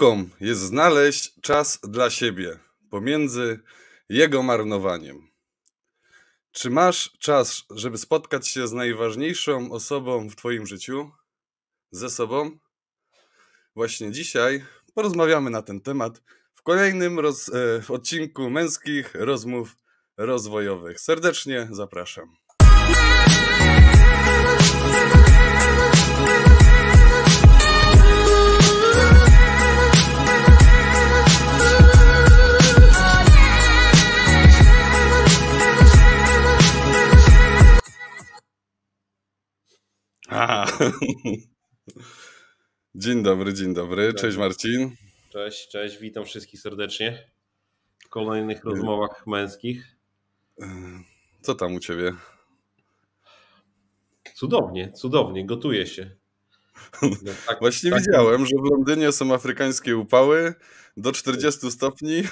Sztuką jest znaleźć czas dla siebie pomiędzy jego marnowaniem. Czy masz czas, żeby spotkać się z najważniejszą osobą w Twoim życiu? Ze sobą? Właśnie dzisiaj porozmawiamy na ten temat w kolejnym roz, e, w odcinku męskich rozmów rozwojowych. Serdecznie zapraszam. Aha. Dzień dobry, dzień dobry. Cześć Marcin. Cześć, cześć, witam wszystkich serdecznie w kolejnych rozmowach męskich. Co tam u ciebie? Cudownie, cudownie, gotuje się. No, tak, Właśnie tak, widziałem, że w Londynie są afrykańskie upały do 40 stopni.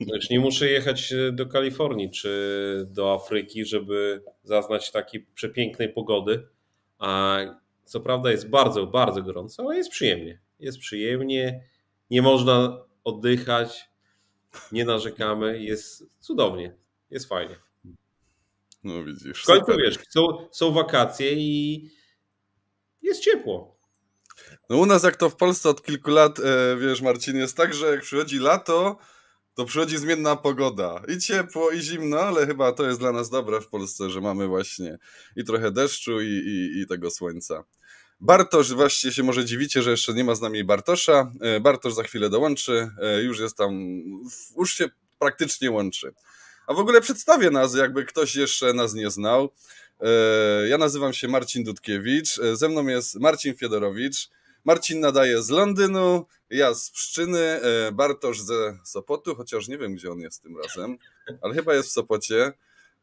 Znaczy nie muszę jechać do Kalifornii czy do Afryki, żeby zaznać takiej przepięknej pogody. A co prawda jest bardzo, bardzo gorąco, ale jest przyjemnie. Jest przyjemnie, nie można oddychać, nie narzekamy, jest cudownie, jest fajnie. No widzisz. W końcu wiesz, są, są wakacje i jest ciepło. No u nas jak to w Polsce od kilku lat, e, wiesz Marcin, jest tak, że jak przychodzi lato, to przychodzi zmienna pogoda. I ciepło, i zimno, ale chyba to jest dla nas dobre w Polsce, że mamy właśnie i trochę deszczu, i, i, i tego słońca. Bartosz, właściwie się może dziwicie, że jeszcze nie ma z nami Bartosza. E, Bartosz za chwilę dołączy, e, już jest tam, już się praktycznie łączy. A w ogóle przedstawię nas, jakby ktoś jeszcze nas nie znał. E, ja nazywam się Marcin Dudkiewicz, ze mną jest Marcin Fiedorowicz. Marcin nadaje z Londynu, ja z Pszczyny, e, Bartosz ze Sopotu, chociaż nie wiem, gdzie on jest tym razem, ale chyba jest w Sopocie,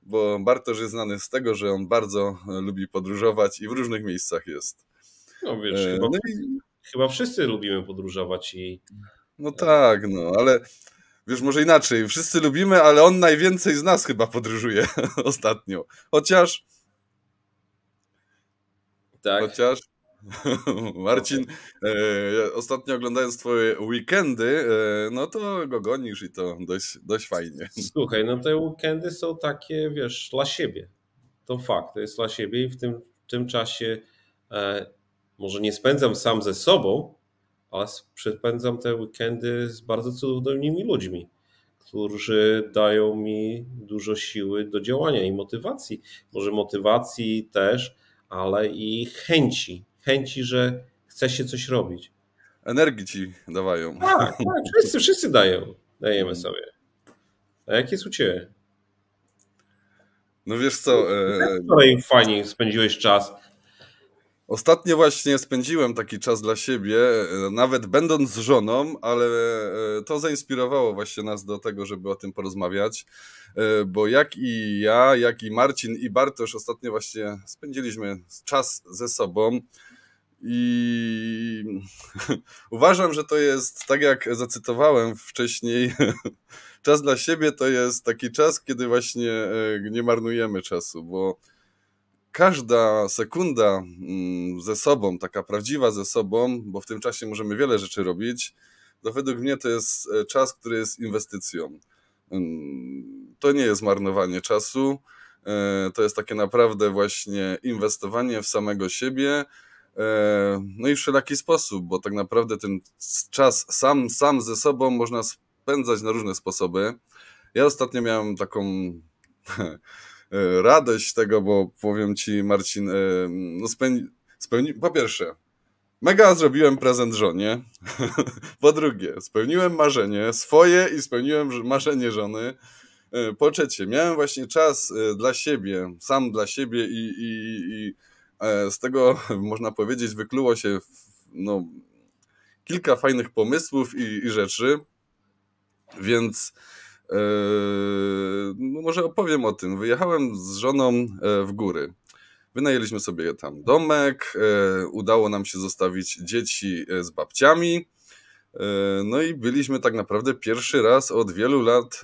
bo Bartosz jest znany z tego, że on bardzo lubi podróżować i w różnych miejscach jest. No wiesz, e, chyba, no i... chyba wszyscy lubimy podróżować i... No tak, no, ale wiesz, może inaczej. Wszyscy lubimy, ale on najwięcej z nas chyba podróżuje ostatnio. Chociaż... Tak. Chociaż... Marcin, e, ostatnio oglądając twoje weekendy, e, no to go gonisz i to dość, dość fajnie. Słuchaj, no te weekendy są takie, wiesz, dla siebie. To fakt, to jest dla siebie i w tym, w tym czasie e, może nie spędzam sam ze sobą, ale spędzam te weekendy z bardzo cudownymi ludźmi, którzy dają mi dużo siły do działania i motywacji. Może motywacji też, ale i chęci chęci, że chce się coś robić. Energii ci dawają. Tak, tak wszyscy, wszyscy dają. Dajemy mm. sobie. A jak jest u Ciebie? No wiesz co... E... Wczoraj fajnie spędziłeś czas. Ostatnio właśnie spędziłem taki czas dla siebie, e, nawet będąc z żoną, ale e, to zainspirowało właśnie nas do tego, żeby o tym porozmawiać, e, bo jak i ja, jak i Marcin i Bartosz ostatnio właśnie spędziliśmy czas ze sobą. I uważam, że to jest, tak jak zacytowałem wcześniej, czas dla siebie to jest taki czas, kiedy właśnie e, nie marnujemy czasu, bo każda sekunda mm, ze sobą, taka prawdziwa ze sobą, bo w tym czasie możemy wiele rzeczy robić, to według mnie to jest e, czas, który jest inwestycją. Mm, to nie jest marnowanie czasu, e, to jest takie naprawdę właśnie inwestowanie w samego siebie, no i w wszelaki sposób, bo tak naprawdę ten czas sam, sam ze sobą można spędzać na różne sposoby. Ja ostatnio miałem taką e, radość tego, bo powiem ci, Marcin, e, no spełni, spełni, po pierwsze, mega zrobiłem prezent żonie. po drugie, spełniłem marzenie swoje i spełniłem marzenie żony. Po trzecie, miałem właśnie czas dla siebie, sam dla siebie i, i, i E, z tego można powiedzieć, wykluło się no, kilka fajnych pomysłów i, i rzeczy, więc e, no może opowiem o tym. Wyjechałem z żoną e, w góry. Wynajęliśmy sobie tam domek, udało nam się zostawić dzieci z babciami. No i byliśmy tak naprawdę pierwszy raz od wielu lat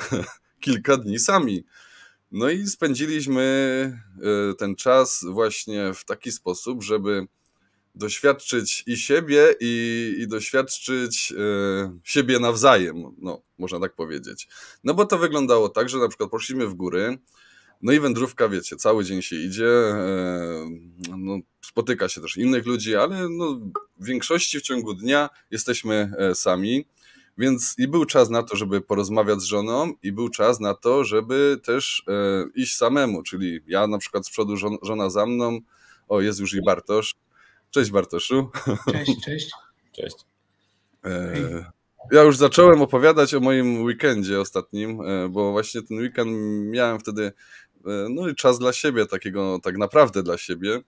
kilka dni sami. No i spędziliśmy e, ten czas właśnie w taki sposób, żeby doświadczyć i siebie, i, i doświadczyć e, siebie nawzajem, no, można tak powiedzieć. No bo to wyglądało tak, że na przykład poszliśmy w góry, no i wędrówka, wiecie, cały dzień się idzie, e, no, spotyka się też innych ludzi, ale no, w większości w ciągu dnia jesteśmy sami. Więc i był czas na to, żeby porozmawiać z żoną, i był czas na to, żeby też e, iść samemu, czyli ja na przykład z przodu, żon, żona za mną, o jest już i Bartosz. Cześć Bartoszu. Cześć, cześć. Cześć. E, ja już zacząłem opowiadać o moim weekendzie ostatnim, e, bo właśnie ten weekend miałem wtedy e, no i czas dla siebie, takiego tak naprawdę dla siebie.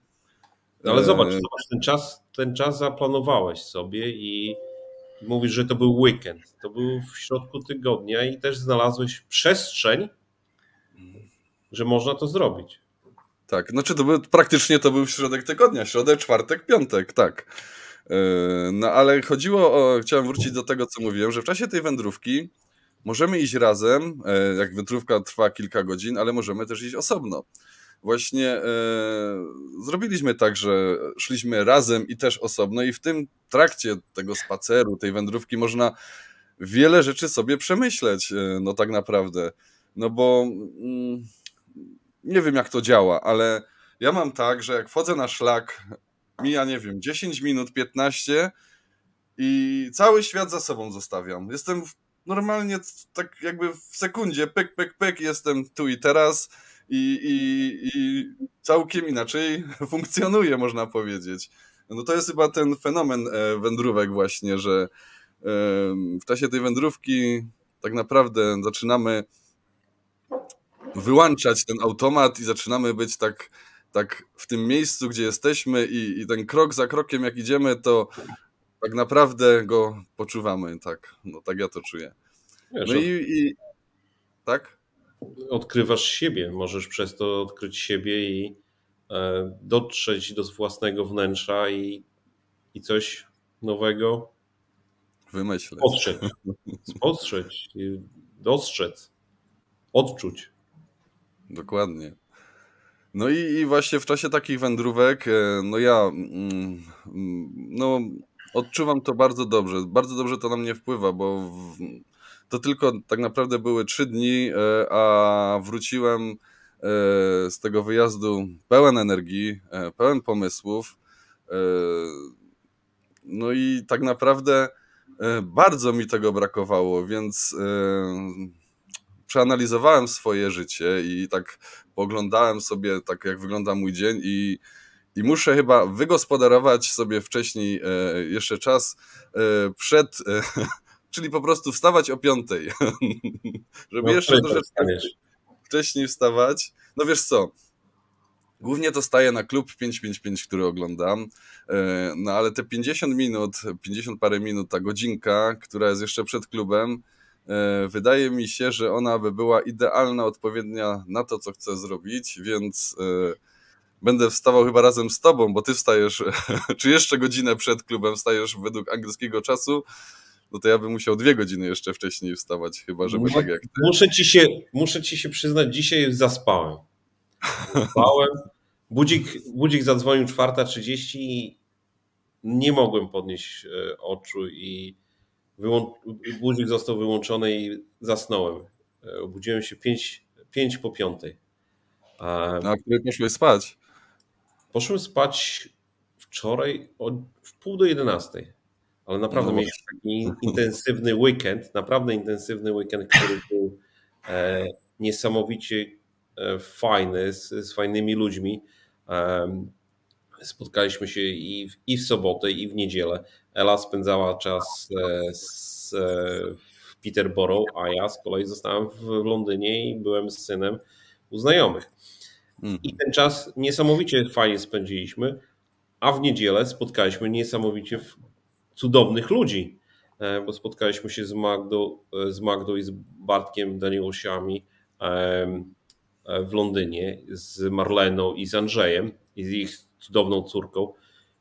No ale zobacz, zobacz ten, czas, ten czas zaplanowałeś sobie i mówisz, że to był weekend. To był w środku tygodnia i też znalazłeś przestrzeń, że można to zrobić. Tak, znaczy to był, praktycznie to był środek tygodnia, środek, czwartek, piątek, tak. E, no ale chodziło o, chciałem wrócić do tego, co mówiłem, że w czasie tej wędrówki możemy iść razem, e, jak wędrówka trwa kilka godzin, ale możemy też iść osobno. Właśnie e, zrobiliśmy tak, że szliśmy razem i też osobno, i w tym trakcie tego spaceru, tej wędrówki można wiele rzeczy sobie przemyśleć, no tak naprawdę. No bo. Mm, nie wiem jak to działa, ale ja mam tak, że jak wchodzę na szlak, mija, nie wiem, 10 minut, 15 i cały świat za sobą zostawiam. Jestem normalnie tak jakby w sekundzie, pyk, pyk, pyk, jestem tu i teraz i, i, i całkiem inaczej funkcjonuje, można powiedzieć. No to jest chyba ten fenomen e, wędrówek właśnie, że w czasie tej wędrówki tak naprawdę zaczynamy wyłączać ten automat i zaczynamy być tak, tak w tym miejscu, gdzie jesteśmy i, i ten krok za krokiem, jak idziemy, to tak naprawdę go poczuwamy, tak, no tak ja to czuję. Wiesz, no i, i, tak? Odkrywasz siebie, możesz przez to odkryć siebie i e, dotrzeć do własnego wnętrza i, i coś nowego wymyśleć. Spostrzec, spostrzec, dostrzec, odczuć. Dokładnie. No i, i, właśnie w czasie takich wędrówek, e, no ja mm, no, odczuwam to bardzo dobrze. Bardzo dobrze to na mnie wpływa, bo w, to tylko tak naprawdę były trzy dni, e, a wróciłem e, z tego wyjazdu pełen energii, pełen pomysłów. No i tak naprawdę bardzo mi tego brakowało, więc przeanalizowałem swoje życie i tak poglądałem sobie, tak jak wygląda mój dzień i, i muszę chyba wygospodarować sobie wcześniej e, jeszcze czas e, przed, e, czyli po prostu wstawać o piątej, żeby no, jeszcze troszeczkę wcześniej wstawać. No wiesz co, Głównie to staję na klub 555, który oglądam, e, no ale te 50 minut, 50 parę minut, ta godzinka, która jest jeszcze przed klubem, E, wydaje mi się, że ona by była idealna, odpowiednia na to, co chcę zrobić, więc e, będę wstawał chyba razem z tobą, bo ty wstajesz, czy jeszcze godzinę przed klubem wstajesz według angielskiego czasu, no to ja bym musiał dwie godziny jeszcze wcześniej wstawać, chyba żeby tak jak ty. Muszę ci się, muszę ci się przyznać, dzisiaj zaspałem. Zaspałem. Budzik, budzik zadzwonił 4.30 i nie mogłem podnieść e, oczu i Wyłą... Budzik został wyłączony i zasnąłem. E, obudziłem się 5, 5 po 5. A, A kiedy poszłeś spać? Poszłem spać wczoraj o, w pół do 11. Ale naprawdę no. mieliśmy taki intensywny weekend, naprawdę intensywny weekend, który był e, niesamowicie e, fajny, z, z, fajnymi ludźmi. E, spotkaliśmy się i w, i w sobotę, i w niedzielę. Ela spędzała czas e, z, e, w Peterborough, a ja z kolei zostałem w Londynie i byłem z synem u znajomych. I ten czas niesamowicie fajnie spędziliśmy, a w niedzielę spotkaliśmy niesamowicie cudownych ludzi, e, bo spotkaliśmy się z Magdą, z Magdą i z Bartkiem Danielosiami w Londynie, z Marleną i z Andrzejem i z ich cudowną córką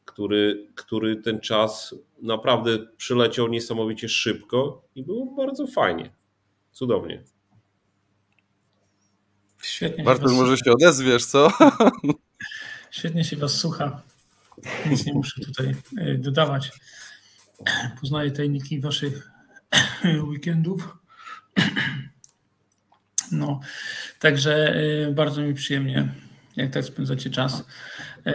który, który ten czas naprawdę przyleciał niesamowicie szybko i było bardzo fajnie. Cudownie. Świetnie. Bartosz, może się odezwiesz, co? Świetnie się was słucha. Nic nie muszę tutaj e, dodawać. Poznaję tajniki waszych weekendów. No, także e, bardzo mi przyjemnie, jak tak spędzacie czas. E,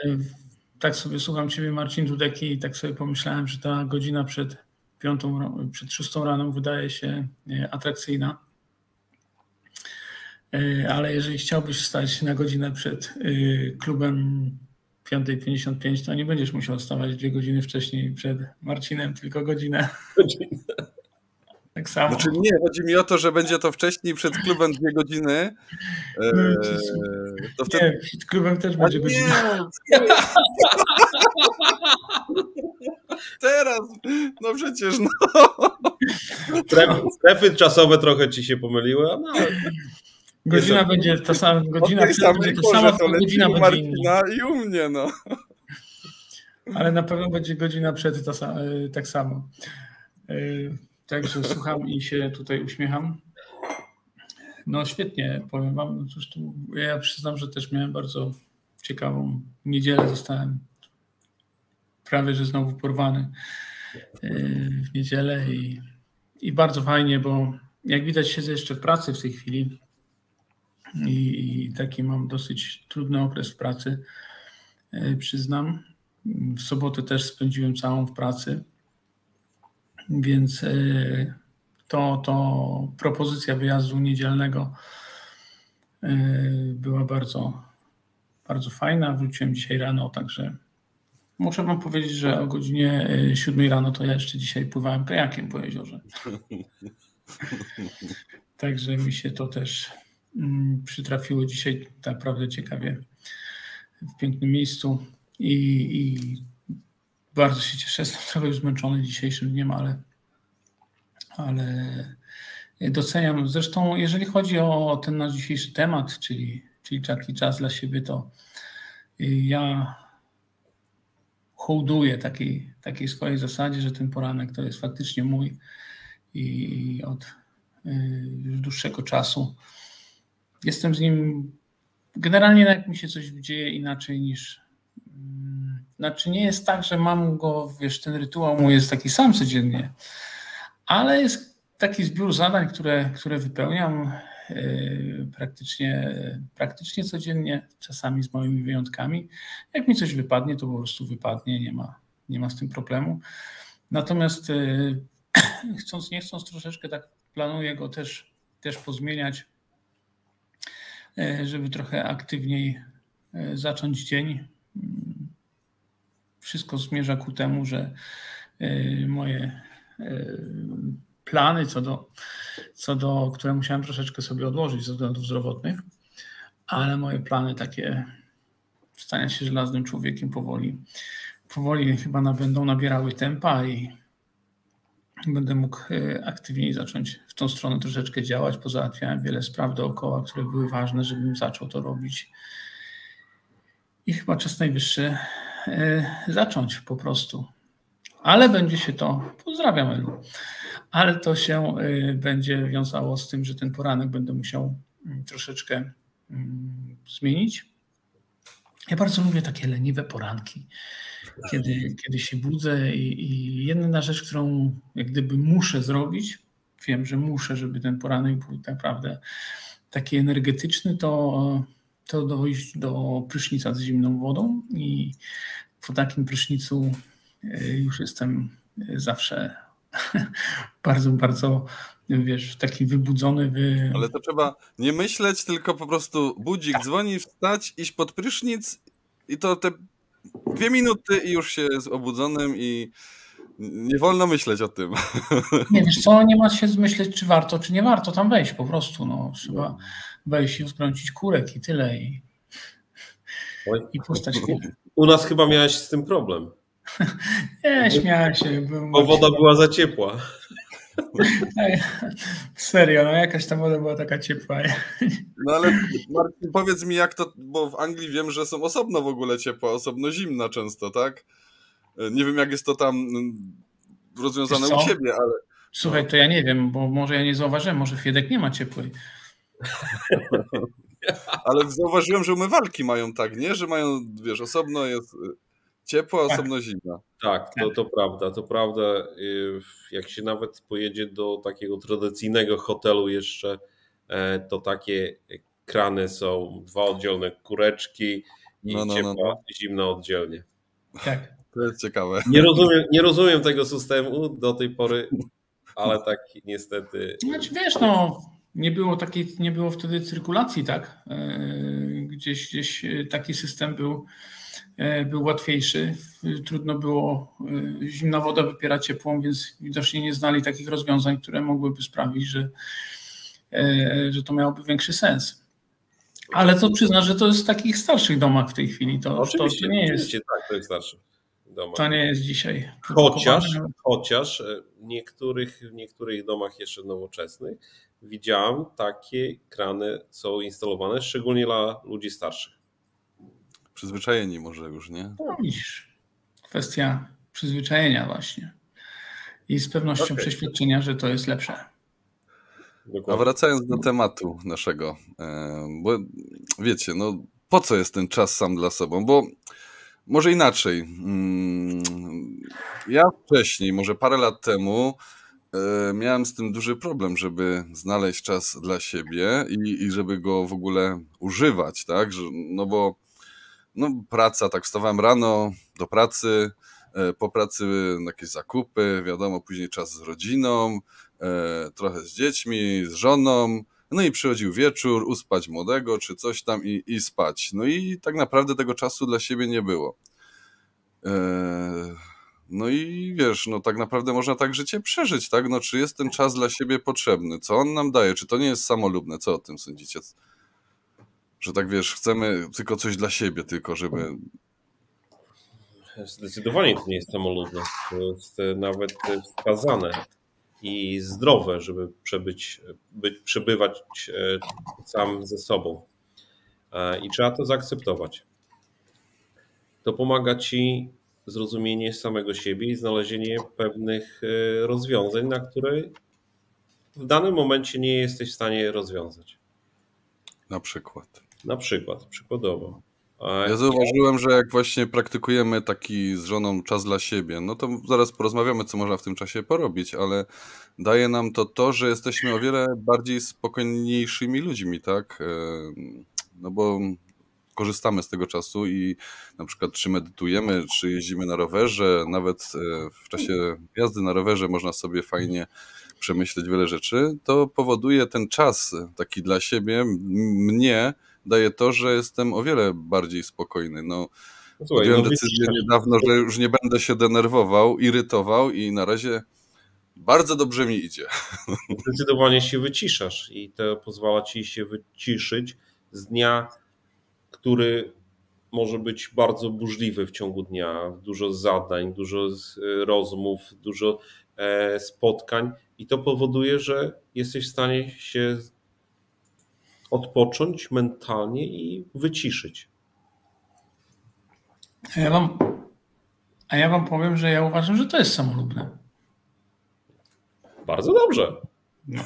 tak sobie słucham Ciebie, Marcin Dudeki, i tak sobie pomyślałem, że ta godzina przed piątą, przed szóstą rano wydaje się atrakcyjna. Ale jeżeli chciałbyś stać na godzinę przed klubem 5.55, to nie będziesz musiał stawać dwie godziny wcześniej przed Marcinem, tylko godzinę. Tak samo. Znaczy nie, chodzi mi o to, że będzie to wcześniej przed klubem dwie godziny. No, eee, to wtedy... Nie, przed klubem też będzie godzina. Teraz, no przecież no. Strefy czasowe trochę ci się pomyliły, no. Godzina będzie ta sama, godzina przed, będzie to sama, to godzina będzie inna. i u mnie, no. Ale na pewno będzie godzina przed ta, e, tak samo. E, także słucham i się tutaj uśmiecham. No świetnie, powiem wam. No cóż tu, ja przyznam, że też miałem bardzo ciekawą niedzielę. Zostałem prawie, że znowu porwany e, w niedzielę i, i bardzo fajnie, bo jak widać siedzę jeszcze w pracy w tej chwili i, taki mam dosyć trudny okres w pracy, e, przyznam. W sobotę też spędziłem całą w pracy, więc e, to, to propozycja wyjazdu niedzielnego e, była bardzo, bardzo fajna. Wróciłem dzisiaj rano, także muszę Wam powiedzieć, że o godzinie 7 rano to ja jeszcze dzisiaj pływałem kajakiem po jeziorze. Także mi się to też przytrafiło dzisiaj naprawdę ciekawie w pięknym miejscu i, i bardzo się cieszę. Jestem trochę już zmęczony dzisiejszym dniem, ale, ale doceniam. Zresztą, jeżeli chodzi o ten nasz dzisiejszy temat, czyli, czyli taki czas dla siebie, to ja hołduję takiej, takiej swojej zasadzie, że ten poranek to jest faktycznie mój i od y, już dłuższego czasu jestem z nim. Generalnie, jak mi się coś dzieje inaczej niż. Mm, znaczy, nie jest tak, że mam go, wiesz, ten rytuał mój jest taki sam codziennie, ale jest taki zbiór zadań, które, które wypełniam yy, praktycznie, praktycznie codziennie, czasami z małymi wyjątkami. Jak mi coś wypadnie, to po prostu wypadnie, nie ma, nie ma z tym problemu. Natomiast yy, chcąc, nie chcąc, troszeczkę tak planuję go też, też pozmieniać E, żeby trochę aktywniej e, zacząć dzień. Wszystko zmierza ku temu, że e, moje plany, co do, co do, które musiałem troszeczkę sobie odłożyć ze względów zdrowotnych, ale moje plany takie stania się żelaznym człowiekiem powoli, powoli chyba będą nabierały tempa i będę mógł e, aktywniej zacząć w tą stronę troszeczkę działać. Pozałatwiałem wiele spraw dookoła, które były ważne, żebym zaczął to robić. I chyba czas najwyższy e, zacząć po prostu. Ale będzie się to, pozdrawiam Elu, ale to się e, będzie wiązało z tym, że ten poranek będę musiał mm, troszeczkę mm, zmienić. Ja bardzo lubię takie leniwe poranki kiedy, kiedy się budzę i, i jedna rzecz, którą jak gdyby muszę zrobić, wiem, że muszę, żeby ten poranek był naprawdę taki energetyczny, to, to dojść do prysznica z zimną wodą i po takim prysznicu e, już jestem zawsze bardzo, bardzo, wiesz, taki wybudzony. Wy... Ale to trzeba nie myśleć, tylko po prostu budzik dzwoni, wstać, iść pod prysznic i to te dwie minuty i już się jest obudzonym i nie wolno myśleć o tym. Nie, wiesz co, nie ma się zmyśleć, czy warto, czy nie warto tam wejść po prostu. No, trzeba wejść i odkręcić kurek i tyle. I, i postać chwilę. U nas chyba miałeś z tym problem. Nie, śmiałem się. Bo woda była za ciepła. Serio, no jakaś ta woda była taka ciepła. No ale Marcin, powiedz mi jak to, bo w Anglii wiem, że są osobno w ogóle ciepła, osobno zimna często, tak? Nie wiem jak jest to tam mm, rozwiązane u Ciebie, ale... Słuchaj, to ja nie wiem, bo może ja nie zauważyłem, może Fiedek nie ma ciepłej. ale zauważyłem, że umywalki mają tak, nie? Że mają, wiesz, osobno jest Ciepła, tak. osobno zimna. Tak, to, to prawda, to prawda. Y, jak się nawet pojedzie do takiego tradycyjnego hotelu jeszcze, e, to takie krany są dwa oddzielne kureczki i no, no, ciepła, no, no. zimna oddzielnie. Tak. To jest ciekawe. Nie rozumiem, nie rozumiem tego systemu do tej pory, ale tak niestety. Znaczy wiesz, no, nie było takiej, nie było wtedy cyrkulacji, tak? E, gdzieś, gdzieś taki system był, e, był łatwiejszy. Trudno było e, zimna woda wypierać ciepłą, więc widocznie nie znali takich rozwiązań, które mogłyby sprawić, że, że to miałoby większy sens. Ale to przyznasz, że to jest w takich starszych domach w tej chwili. To, oczywiście, to nie jest. Tak, to jest starszy. Domach. To nie jest dzisiaj. Chociaż, chociaż w niektórych, w niektórych domach jeszcze nowoczesnych widziałem, takie krany są instalowane, szczególnie dla ludzi starszych. Przyzwyczajeni może już, nie? No, kwestia przyzwyczajenia właśnie. I z pewnością okay. przeświadczenia, że to jest lepsze. Dokładnie. A wracając do tematu naszego, bo wiecie, no po co jest ten czas sam dla sobą? Bo może inaczej. Mm, ja wcześniej, może parę lat temu, e, miałem z tym duży problem, żeby znaleźć czas dla siebie i, i żeby go w ogóle używać, tak? No bo no, praca, tak wstawałem rano do pracy, e, po pracy jakieś zakupy, wiadomo, później czas z rodziną, e, trochę z dziećmi, z żoną, no i przychodził wieczór, uspać młodego czy coś tam i, i spać. No i tak naprawdę tego czasu dla siebie nie było. E, no i wiesz, no tak naprawdę można tak życie przeżyć, tak? No czy jest ten czas dla siebie potrzebny? Co on nam daje? Czy to nie jest samolubne? Co o tym sądzicie? Że tak wiesz, chcemy tylko coś dla siebie, tylko żeby. Zdecydowanie to nie jest samolubne. To jest nawet wskazane i zdrowe, żeby przebyć, być, przebywać e, sam ze sobą. E, I trzeba to zaakceptować. To pomaga ci zrozumienie samego siebie i znalezienie pewnych e, rozwiązań, na które w danym momencie nie jesteś w stanie rozwiązać. Na przykład. Na przykład, przykładowo. Ja zauważyłem, że jak właśnie praktykujemy taki z żoną czas dla siebie, no to zaraz porozmawiamy, co można w tym czasie porobić, ale daje nam to to, że jesteśmy o wiele bardziej spokojniejszymi ludźmi, tak? E, no bo korzystamy z tego czasu i na przykład czy medytujemy, czy jeździmy na rowerze, nawet e, w czasie jazdy na rowerze można sobie fajnie przemyśleć wiele rzeczy, to powoduje ten czas taki dla siebie, mnie, daje to, że jestem o wiele bardziej spokojny. No, no Słuchaj, podjąłem no, decyzję niedawno, że już nie będę się denerwował, irytował i na razie bardzo dobrze mi idzie. Zdecydowanie się wyciszasz i to pozwala ci się wyciszyć z dnia, który może być bardzo burzliwy w ciągu dnia. Dużo zadań, dużo rozmów, dużo e, spotkań i to powoduje, że jesteś w stanie się odpocząć mentalnie i wyciszyć. A ja wam, a ja wam powiem, że ja uważam, że to jest samolubne. Bardzo dobrze. No.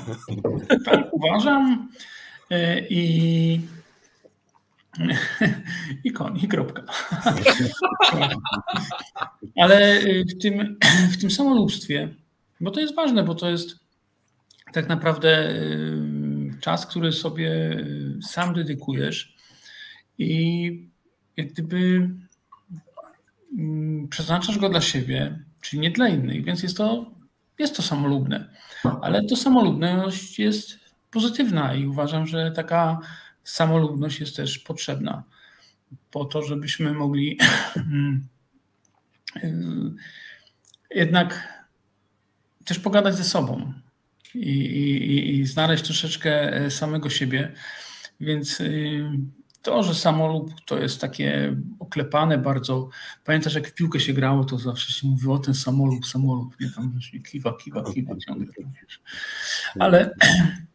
Tak uważam e, i i koń, i kropka. Ale w tym, w tym samolubstwie, bo to jest ważne, bo to jest tak naprawdę czas, który sobie y, sam dedykujesz i jak gdyby mm, przeznaczasz go dla siebie, czyli nie dla innych, więc jest to, jest to samolubne. Ale to samolubność jest pozytywna i uważam, że taka samolubność jest też potrzebna po to, żebyśmy mogli y, jednak też pogadać ze sobą, i, i, i znaleźć troszeczkę e, samego siebie. Więc y, to, że samolub to jest takie oklepane bardzo. Pamiętasz, jak w piłkę się grało, to zawsze się mówiło o ten samolub, samolub, nie tam kiwa, kiwa, kiwa ciągle. Ale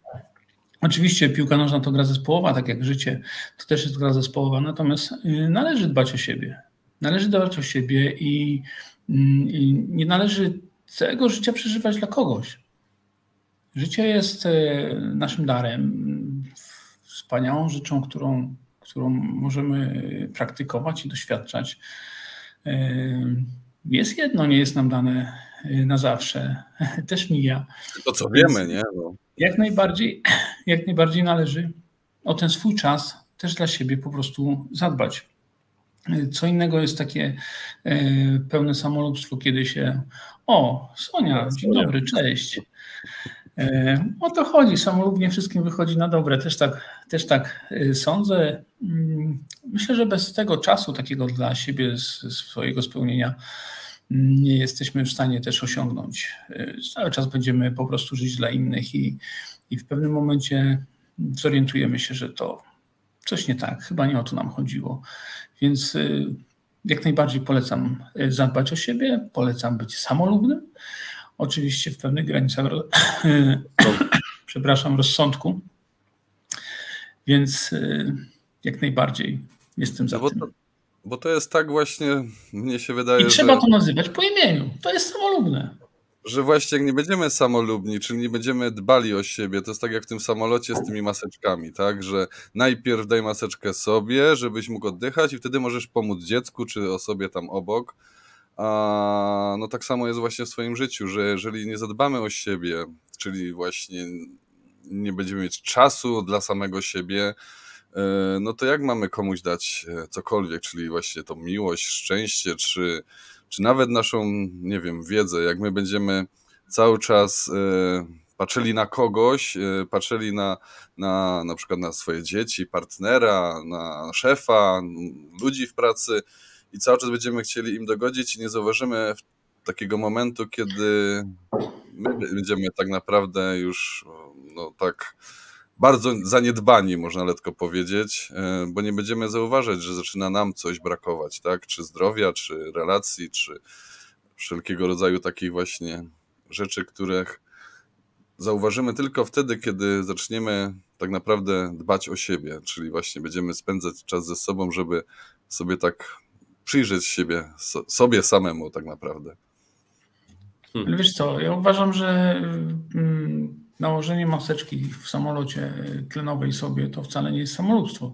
oczywiście piłka nożna to gra zespołowa, tak jak życie, to też jest gra zespołowa, natomiast y, należy dbać o siebie. Należy dbać o siebie i, mm, i nie należy całego życia przeżywać dla kogoś. Życie jest e, naszym darem, wspaniałą rzeczą, którą, którą możemy praktykować i doświadczać. Jest jedno, nie jest nam dane na zawsze. Też mija. To co wiemy, nie? No. Jak najbardziej, jak najbardziej należy o ten swój czas też dla siebie po prostu zadbać. Co innego jest takie e, pełne samolubstwo, kiedy się o, Sonia, dzień dobry, cześć. E, o to chodzi, samolubnie wszystkim wychodzi na dobre, też tak, też tak e, sądzę. Mm, myślę, że bez tego czasu takiego dla siebie, swojego spełnienia, mm, nie jesteśmy w stanie też osiągnąć. Cały czas będziemy po prostu żyć dla innych i, i w pewnym momencie zorientujemy się, że to coś nie tak, chyba nie o to nam chodziło. Więc jak najbardziej polecam zadbać o siebie, polecam być samolubnym, oczywiście w pewnych granicach, przepraszam, rozsądku. Więc y, jak najbardziej jestem za no bo tym. To, bo to jest tak właśnie, mnie się wydaje, I trzeba że... to nazywać po imieniu. To jest samolubne że właśnie jak nie będziemy samolubni, czyli nie będziemy dbali o siebie, to jest tak jak w tym samolocie z tymi maseczkami, tak, że najpierw daj maseczkę sobie, żebyś mógł oddychać i wtedy możesz pomóc dziecku czy osobie tam obok. A no tak samo jest właśnie w swoim życiu, że jeżeli nie zadbamy o siebie, czyli właśnie nie będziemy mieć czasu dla samego siebie, e, no to jak mamy komuś dać e, cokolwiek, czyli właśnie tą miłość, szczęście, czy czy nawet naszą, nie wiem, wiedzę, jak my będziemy cały czas e, patrzyli na kogoś, patrzyli na, na na przykład na swoje dzieci, partnera, na szefa, ludzi w pracy i cały czas będziemy chcieli im dogodzić i nie zauważymy takiego momentu, kiedy my będziemy tak naprawdę już no tak bardzo zaniedbani, można letko powiedzieć, e, bo nie będziemy zauważać, że zaczyna nam coś brakować, tak? Czy zdrowia, czy relacji, czy wszelkiego rodzaju takich właśnie rzeczy, których zauważymy tylko wtedy, kiedy zaczniemy tak naprawdę dbać o siebie, czyli właśnie będziemy spędzać czas ze sobą, żeby sobie tak przyjrzeć siebie, sobie samemu tak naprawdę. Hmm. Wiesz co, ja uważam, że mm, nałożenie maseczki w samolocie tlenowej sobie to wcale nie jest samolubstwo.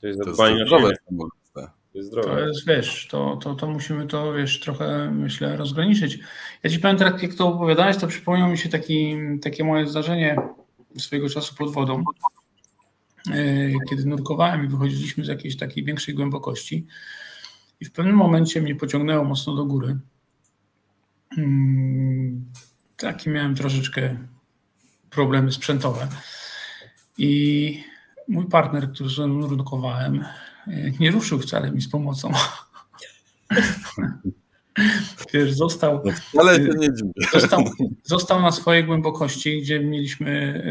To jest zadbanie zdrowe To jest, to jest, wiesz, to, to, to musimy to, wiesz, trochę, myślę, rozgraniczyć. Ja ci powiem, tak jak to opowiadałeś, to przypomniał mi się taki, takie moje zdarzenie swojego czasu pod wodą, kiedy nurkowałem i wychodziliśmy z jakiejś takiej większej głębokości i w pewnym momencie mnie pociągnęło mocno do góry. Hmm, taki miałem troszeczkę problemy sprzętowe. I mój partner, który z nurkowałem, nie ruszył wcale mi z pomocą. Wiesz, został, Ale się nie dziwię. Został, został na swojej głębokości, gdzie mieliśmy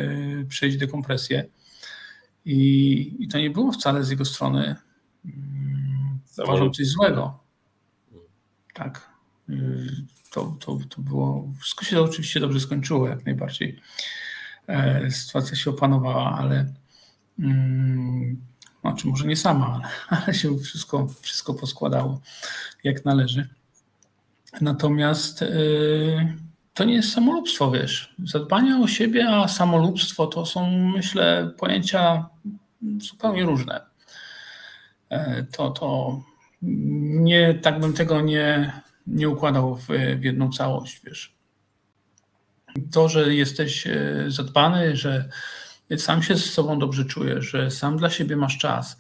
e, przejść dekompresję. I, I to nie było wcale z jego strony mm, uważam coś złego. Tak to, to, to było, wszystko się oczywiście dobrze skończyło, jak najbardziej. E, sytuacja się opanowała, ale mm, znaczy może nie sama, ale, ale się wszystko, wszystko poskładało jak należy. Natomiast yy, to nie jest samolubstwo, wiesz. Zadbanie o siebie, a samolubstwo to są, myślę, pojęcia zupełnie różne. Yy, to, to nie, tak bym tego nie, nie układał w, w jedną całość, wiesz. To, że jesteś e, zadbany, że sam się z sobą dobrze czujesz, że sam dla siebie masz czas,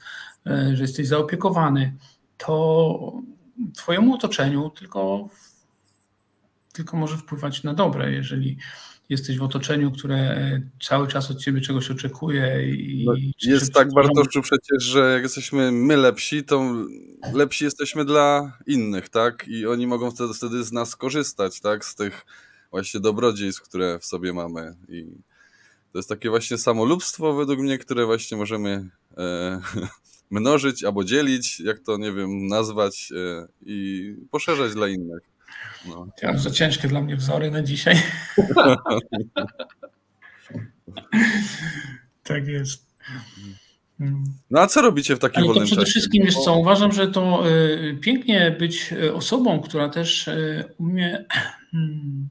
e, że jesteś zaopiekowany, to twojemu otoczeniu tylko, tylko może wpływać na dobre, jeżeli jesteś w otoczeniu, które cały czas od ciebie czegoś oczekuje. I, no, jest tak, Bartoszu, przecież, że jak jesteśmy my lepsi, to lepsi jesteśmy dla innych, tak? I oni mogą wtedy, wtedy z nas korzystać, tak? Z tych właśnie dobrodziejstw, które w sobie mamy. I to jest takie właśnie samolubstwo według mnie, które właśnie możemy e, mnożyć albo dzielić, jak to, nie wiem, nazwać e, i poszerzać dla innych. No. Ja, za ciężkie dla mnie wzory na dzisiaj. tak jest. No a co robicie w takim wolnym czasie? Przede wszystkim, wiesz co, uważam, że to y, pięknie być y, osobą, która też y, umie, hmm,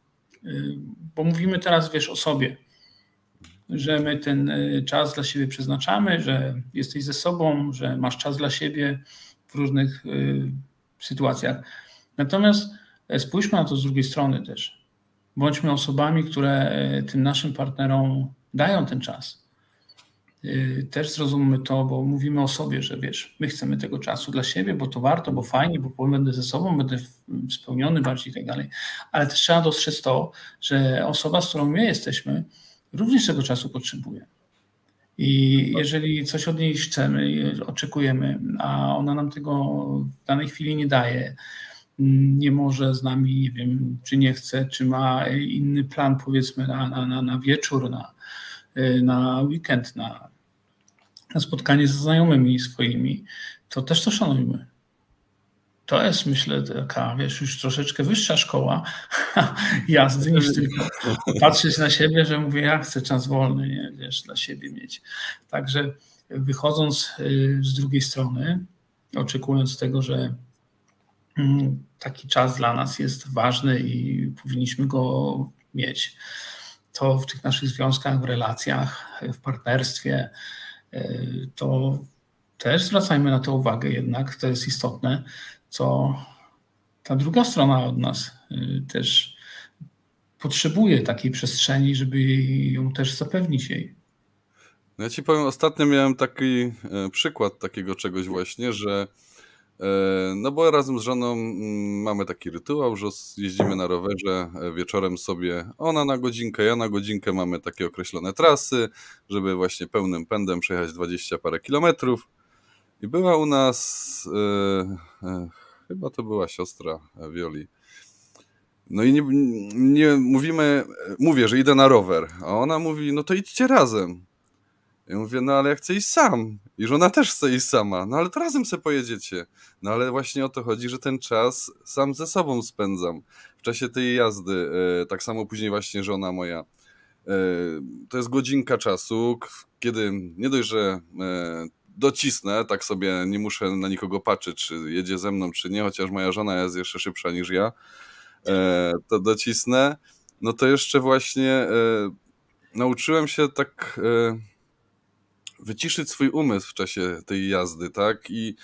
bo mówimy teraz, wiesz, o sobie, że my ten czas dla siebie przeznaczamy, że jesteś ze sobą, że masz czas dla siebie, w różnych y, sytuacjach. Natomiast spójrzmy na to z drugiej strony też. Bądźmy osobami, które e, tym naszym partnerom dają ten czas. Y, też zrozummy to, bo mówimy o sobie, że wiesz, my chcemy tego czasu dla siebie, bo to warto, bo fajnie, bo będę ze sobą, będę spełniony bardziej i tak dalej. Ale też trzeba dostrzec to, że osoba, z którą my jesteśmy, również tego czasu potrzebuje. I jeżeli coś od niej chcemy oczekujemy, a ona nam tego w danej chwili nie daje, nie może z nami, nie wiem, czy nie chce, czy ma inny plan, powiedzmy, na, na, na wieczór, na, na weekend, na, na spotkanie ze znajomymi swoimi, to też to szanujmy. To jest, myślę, taka, wiesz, już troszeczkę wyższa szkoła jazdy niż tylko patrzeć na siebie, że mówię, ja chcę czas wolny, nie, wiesz, dla siebie mieć. Także wychodząc y, z drugiej strony, oczekując tego, że taki czas dla nas jest ważny i powinniśmy go mieć, to w tych naszych związkach, w relacjach, w partnerstwie, y, to też zwracajmy na to uwagę jednak, to jest istotne, co ta druga strona od nas y, też potrzebuje takiej przestrzeni, żeby ją też zapewnić jej. No ja ci powiem, ostatnio miałem taki e, przykład takiego czegoś właśnie, że e, no bo razem z żoną mm, mamy taki rytuał, że jeździmy na rowerze e, wieczorem sobie, ona na godzinkę, ja na godzinkę, mamy takie określone trasy, żeby właśnie pełnym pędem przejechać 20 parę kilometrów. I była u nas, e, e, chyba to była siostra Wioli. No i nie, nie mówimy, mówię, że idę na rower, a ona mówi, no to idźcie razem. Ja mówię, no ale ja chcę iść sam. I żona też chce iść sama. No ale to razem sobie pojedziecie. No ale właśnie o to chodzi, że ten czas sam ze sobą spędzam. W czasie tej jazdy, e, tak samo później właśnie żona moja. To jest godzinka czasu, kiedy nie dość, że docisnę, tak sobie nie muszę na nikogo patrzeć, czy jedzie ze mną, czy nie, chociaż moja żona jest jeszcze szybsza niż ja, e, to docisnę. No to jeszcze właśnie e, nauczyłem się tak e, wyciszyć swój umysł w czasie tej jazdy, tak? I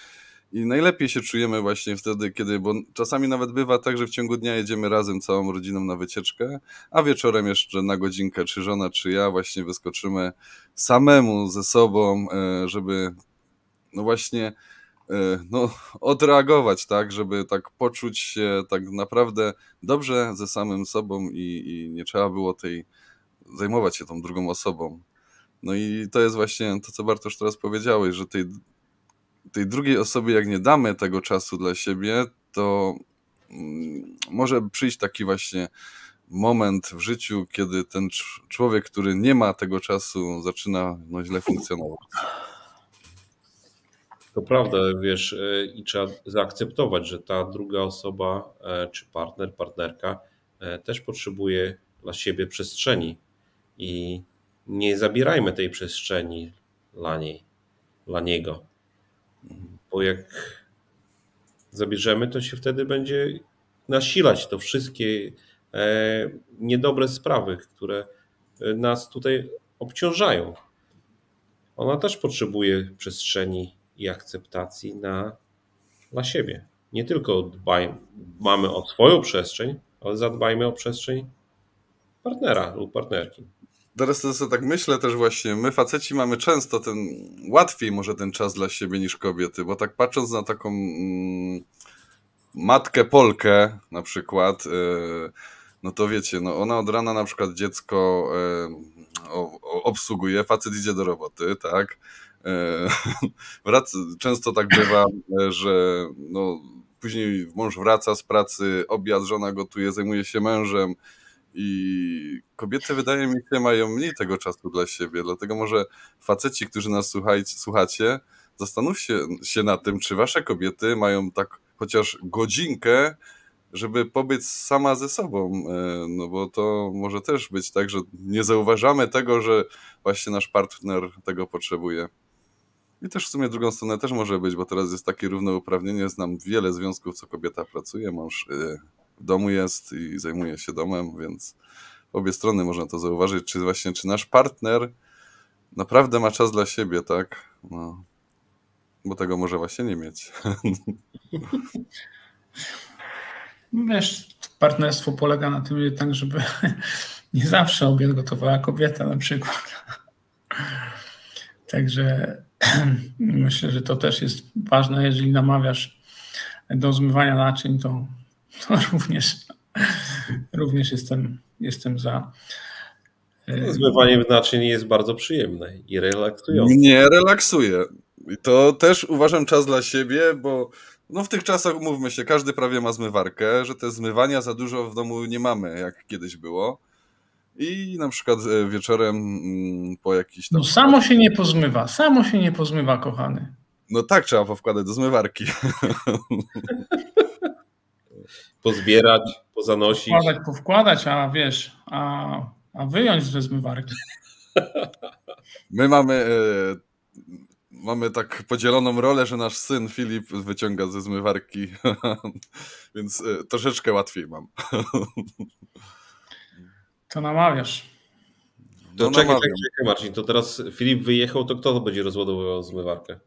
i najlepiej się czujemy właśnie wtedy, kiedy, bo czasami nawet bywa tak, że w ciągu dnia jedziemy razem całą rodziną na wycieczkę, a wieczorem jeszcze na godzinkę, czy żona, czy ja właśnie wyskoczymy samemu ze sobą, e, żeby no właśnie e, no, odreagować, tak, żeby tak poczuć się tak naprawdę dobrze ze samym sobą i, i nie trzeba było tej zajmować się tą drugą osobą. No i to jest właśnie to, co Bartosz teraz powiedziałeś, że tej tej drugiej osobie, jak nie damy tego czasu dla siebie, to mm, może przyjść taki właśnie moment w życiu, kiedy ten człowiek, który nie ma tego czasu, zaczyna no, źle funkcjonować. To prawda, wiesz, e, i trzeba zaakceptować, że ta druga osoba, e, czy partner, partnerka e, też potrzebuje dla siebie przestrzeni i nie zabierajmy tej przestrzeni dla niej, dla niego. Bo jak zabierzemy, to się wtedy będzie nasilać to wszystkie e, niedobre sprawy, które e, nas tutaj obciążają. Ona też potrzebuje przestrzeni i akceptacji na, dla siebie. Nie tylko dbaj, mamy o swoją przestrzeń, ale zadbajmy o przestrzeń partnera lub partnerki teraz to sobie tak myślę też właśnie, my faceci mamy często ten, łatwiej może ten czas dla siebie niż kobiety, bo tak patrząc na taką mm, matkę Polkę na przykład, yy, no to wiecie, no ona od rana na przykład dziecko yy, obsługuje, facet idzie do roboty, tak, yy, często tak bywa, że no, później mąż wraca z pracy, obiad, żona gotuje, zajmuje się mężem, i kobiety, wydaje mi się, mają mniej tego czasu dla siebie. Dlatego może faceci, którzy nas słuchajcie, słuchacie, zastanówcie się nad tym, czy wasze kobiety mają tak chociaż godzinkę, żeby pobyć sama ze sobą. E, no bo to może też być tak, że nie zauważamy tego, że właśnie nasz partner tego potrzebuje. I też w sumie drugą stronę też może być, bo teraz jest takie równouprawnienie. Znam wiele związków, co kobieta pracuje, mąż y, w domu jest i zajmuje się domem, więc obie strony można to zauważyć, czy właśnie, czy nasz partner naprawdę ma czas dla siebie, tak? No. bo tego może właśnie nie mieć. Wiesz, partnerstwo polega na tym jednak, żeby nie zawsze obiad gotowała kobieta na przykład. Także myślę, że to też jest ważne, jeżeli namawiasz do zmywania naczyń, to, to również, również jestem, jestem za. No, zmywanie naczyń jest bardzo przyjemne i relaksujące. Nie relaksuje. I to też uważam czas dla siebie, bo no w tych czasach, umówmy się, każdy prawie ma zmywarkę, że te zmywania za dużo w domu nie mamy, jak kiedyś było. I na przykład e, wieczorem mm, po jakiś tam... No samo się nie pozmywa, samo się nie pozmywa, kochany. No tak, trzeba powkładać do zmywarki. Pozbierać, pozanosić. Powkładać, powkładać, a wiesz, a, a wyjąć ze zmywarki. My mamy, e, mamy tak podzieloną rolę, że nasz syn Filip wyciąga ze zmywarki, więc e, troszeczkę łatwiej mam. To namawiasz. To no, czekaj, czekaj, czekaj, Marcin, to teraz Filip wyjechał, to kto będzie rozładowywał zmywarkę?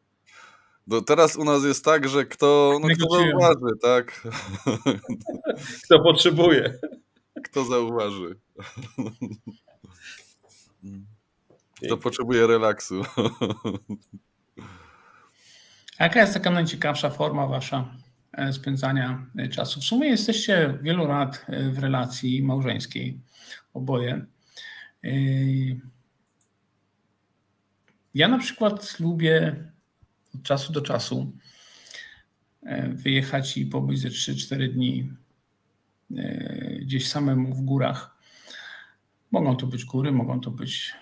No teraz u nas jest tak, że kto, no, kto zauważy, tak? Kto potrzebuje. Kto zauważy. Kto potrzebuje relaksu. Jaka jest taka najciekawsza forma wasza e, spędzania e, czasu? W sumie jesteście wielu lat e, w relacji małżeńskiej, oboje. Ja na przykład lubię od czasu do czasu wyjechać i pobyć ze 3-4 dni gdzieś samemu w górach. Mogą to być góry, mogą to być.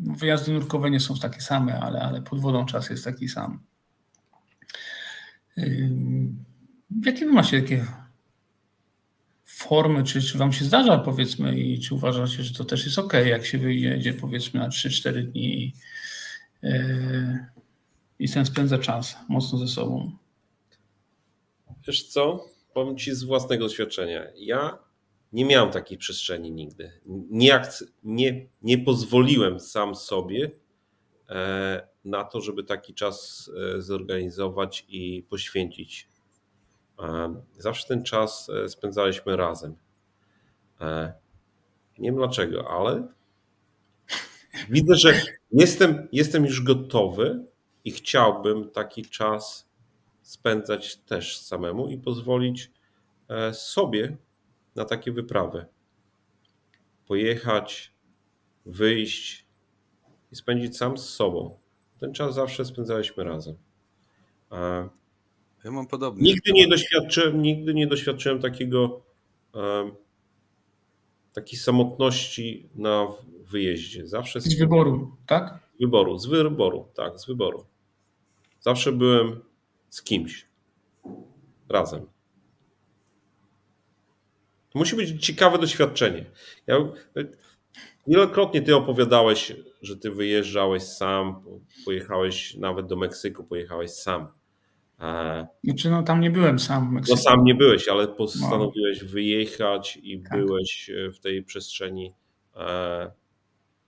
No, wyjazdy nurkowe nie są takie same, ale, ale pod wodą czas jest taki sam. Jakie wy macie takie formy, czy, czy wam się zdarza powiedzmy i czy uważacie, że to też jest ok, jak się wyjedzie powiedzmy na 3-4 dni i ten spędza czas mocno ze sobą? Wiesz co? Powiem ci z własnego doświadczenia. Ja nie miałem takiej przestrzeni nigdy. Nie, nie, nie pozwoliłem sam sobie e, na to, żeby taki czas e, zorganizować i poświęcić. E, zawsze ten czas spędzaliśmy razem. Nie wiem dlaczego, ale widzę, że jestem, jestem już gotowy i chciałbym taki czas spędzać też samemu i pozwolić sobie na takie wyprawy. Pojechać, wyjść i spędzić sam z sobą. Ten czas zawsze spędzaliśmy razem. Ja mam podobnie. Nigdy nie doświadczyłem, nigdy nie doświadczyłem takiego takiej samotności na wyjeździe. Zawsze z wyboru, tak? Wyboru, z wyboru, tak, z wyboru. Zawsze byłem z kimś. Razem. To musi być ciekawe doświadczenie. Ja, wielokrotnie ty opowiadałeś, że ty wyjeżdżałeś sam, pojechałeś nawet do Meksyku, pojechałeś sam. E, znaczy, no tam nie byłem sam w Meksyku. No sam nie byłeś, ale postanowiłeś no. wyjechać i tak. byłeś e, w tej przestrzeni.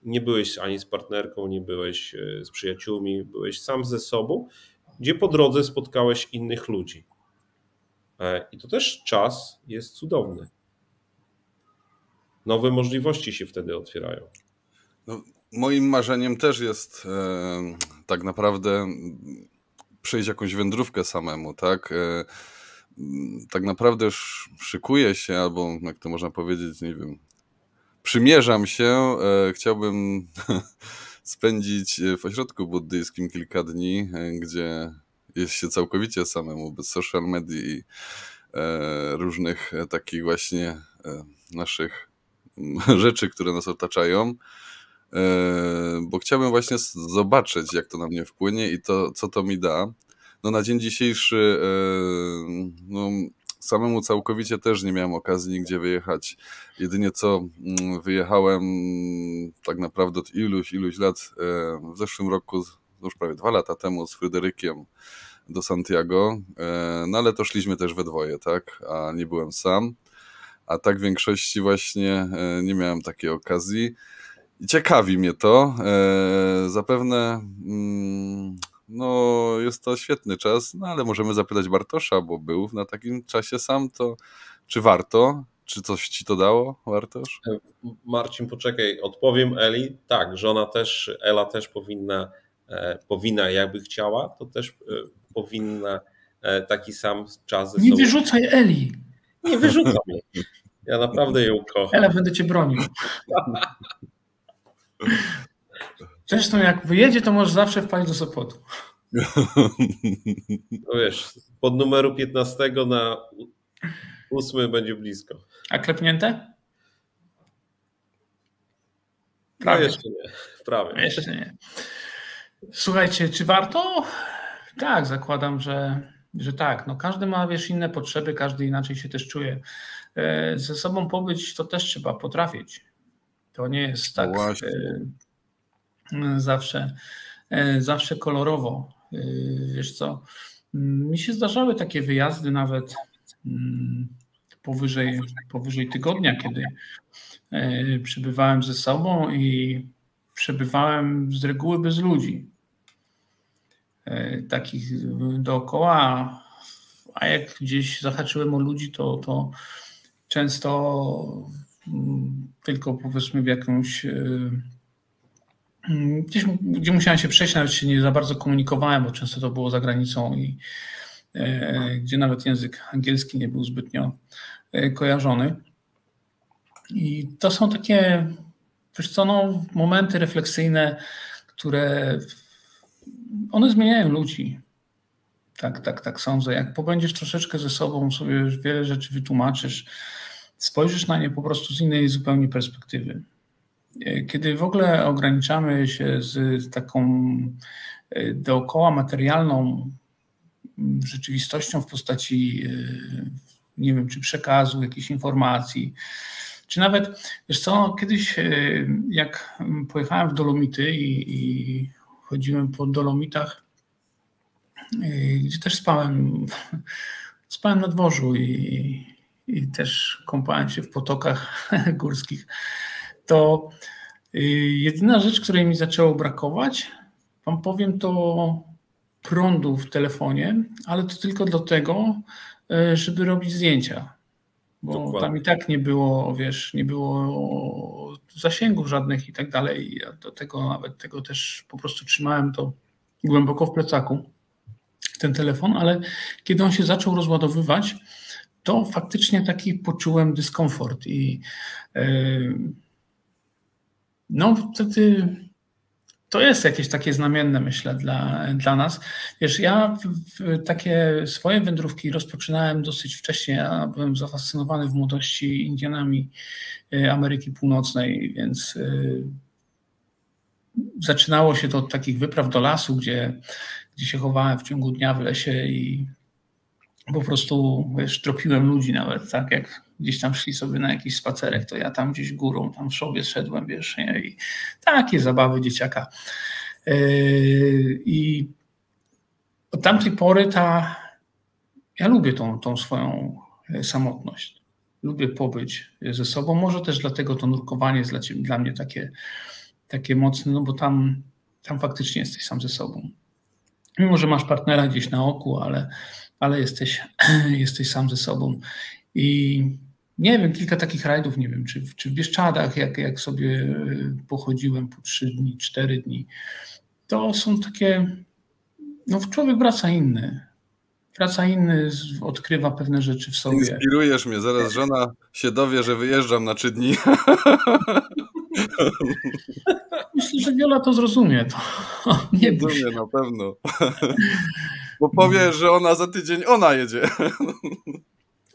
E, nie byłeś ani z partnerką, nie byłeś z przyjaciółmi, byłeś sam ze sobą, gdzie po drodze spotkałeś innych ludzi. I to też czas jest cudowny nowe możliwości się wtedy otwierają. No, moim marzeniem też jest e, tak naprawdę przejść jakąś wędrówkę samemu, tak? E, tak naprawdę szykuję się, albo jak to można powiedzieć, nie wiem, przymierzam się. E, chciałbym spędzić w ośrodku buddyjskim kilka dni, e, gdzie jest się całkowicie samemu, bez social media i e, różnych takich właśnie e, naszych rzeczy, które nas otaczają, e, bo chciałbym właśnie zobaczyć, jak to na mnie wpłynie i to, co to mi da. No na dzień dzisiejszy e, no, samemu całkowicie też nie miałem okazji nigdzie wyjechać. Jedynie co mm, wyjechałem tak naprawdę od iluś, iluś lat e, w zeszłym roku, już prawie dwa lata temu z Fryderykiem do Santiago, no ale to szliśmy też we dwoje, tak, a nie byłem sam a tak w większości właśnie e, nie miałem takiej okazji. I ciekawi mnie to. E, zapewne mm, no jest to świetny czas, no ale możemy zapytać Bartosza, bo był na takim czasie sam, to czy warto? Czy coś ci to dało, Bartosz? Marcin, poczekaj, odpowiem Eli. Tak, żona też, Ela też powinna, e, powinna jakby chciała, to też e, powinna e, taki sam czas Nie sobą. wyrzucaj Eli. Nie wyrzucam jej. Ja naprawdę ją kocham. Ela, będę cię bronił. Zresztą jak wyjedzie, to możesz zawsze wpaść do Sopotu. No wiesz, pod numeru 15 na 8 będzie blisko. A klepnięte? No Prawie. No jeszcze nie. Prawie. Jeszcze nie. Słuchajcie, czy warto? Tak, zakładam, że, że tak. No każdy ma wiesz, inne potrzeby, każdy inaczej się też czuje. E, ze sobą pobyć to też trzeba potrafić. To nie jest tak no zawsze, e, zawsze kolorowo. E, wiesz co, mi się zdarzały takie wyjazdy nawet mm, powyżej, powyżej tygodnia, kiedy przebywałem ze sobą i przebywałem z reguły bez ludzi. Takich dookoła, a jak gdzieś zahaczyłem o ludzi, to, to często mm, tylko powiedzmy w jakąś e, gdzieś, gdzie musiałem się przejść, nawet się nie za bardzo komunikowałem, bo często to było za granicą i e, gdzie nawet język angielski nie był zbytnio e, kojarzony. I to są takie, wiesz co, no, momenty refleksyjne, które one zmieniają ludzi. Tak, tak, tak sądzę. Jak pobędziesz troszeczkę ze sobą, sobie wiele rzeczy wytłumaczysz, spojrzysz na nie po prostu z innej zupełnie perspektywy. E, kiedy w ogóle ograniczamy się z taką e, dookoła materialną rzeczywistością w postaci, e, nie wiem, czy przekazu, jakiejś informacji, czy nawet, wiesz co, kiedyś jak pojechałem w Dolomity i, i chodziłem po Dolomitach, gdzie też spałem, spałem na dworzu i, i też kąpałem się w potokach górskich, to y, jedyna rzecz, której mi zaczęło brakować, wam powiem, to prądu w telefonie, ale to tylko do tego, y, żeby robić zdjęcia. Bo Dokładnie. tam i tak nie było, wiesz, nie było zasięgów żadnych i tak dalej. Ja do tego nawet tego też po prostu trzymałem to głęboko w plecaku, ten telefon, ale kiedy on się zaczął rozładowywać, to faktycznie taki poczułem dyskomfort i yy, no wtedy to jest jakieś takie znamienne, myślę, dla, dla nas. Wiesz, ja takie swoje wędrówki rozpoczynałem dosyć wcześnie. Ja byłem zafascynowany w młodości Indianami y, Ameryki Północnej, więc yy, zaczynało się to od takich wypraw do lasu, gdzie, gdzie się chowałem w ciągu dnia w lesie i po prostu, wiesz, tropiłem ludzi nawet, tak, jak gdzieś tam szli sobie na jakiś spacerek, to ja tam gdzieś górą, tam w szobie szedłem, wiesz, nie? i takie zabawy dzieciaka. Yy, I od tamtej pory ta, ja lubię tą, tą swoją e, samotność. Lubię pobyć ze sobą. Może też dlatego to nurkowanie jest dla, dla mnie takie, takie mocne, no bo tam, tam faktycznie jesteś sam ze sobą. Mimo, że masz partnera gdzieś na oku, ale ale jesteś, jesteś sam ze sobą. I nie wiem, kilka takich rajdów, nie wiem, czy, czy w Bieszczadach, jak, jak sobie e, pochodziłem po trzy dni, cztery dni, to są takie, no człowiek wraca inny. Wraca inny, odkrywa pewne rzeczy w sobie. Inspirujesz mnie, zaraz żona się dowie, że wyjeżdżam na trzy dni. Myślę, że Wiola to zrozumie. To nie zrozumie na pewno. Bo powie, że ona za tydzień ona jedzie.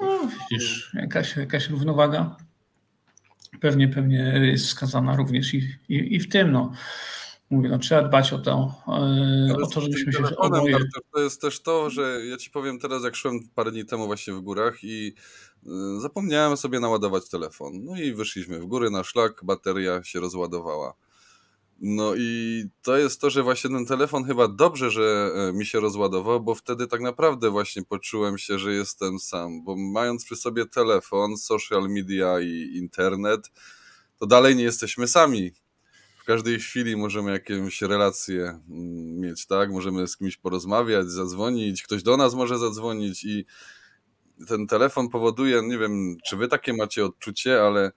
No, widzisz, jakaś, jakaś równowaga pewnie, pewnie jest wskazana również i, i, i w tym. No. Mówię, no, trzeba dbać o to, e, o to żebyśmy się oboje... To jest też to, że ja ci powiem teraz, jak szłem parę dni temu właśnie w górach i e, zapomniałem sobie naładować telefon. No i wyszliśmy w góry na szlak, bateria się rozładowała. No i to jest to, że właśnie ten telefon chyba dobrze, że e, mi się rozładował, bo wtedy tak naprawdę właśnie poczułem się, że jestem sam, bo mając przy sobie telefon, social media i internet, to dalej nie jesteśmy sami każdej chwili możemy jakąś relację mm, mieć, tak? Możemy z kimś porozmawiać, zadzwonić, ktoś do nas może zadzwonić i ten telefon powoduje, nie wiem, czy wy takie macie odczucie, ale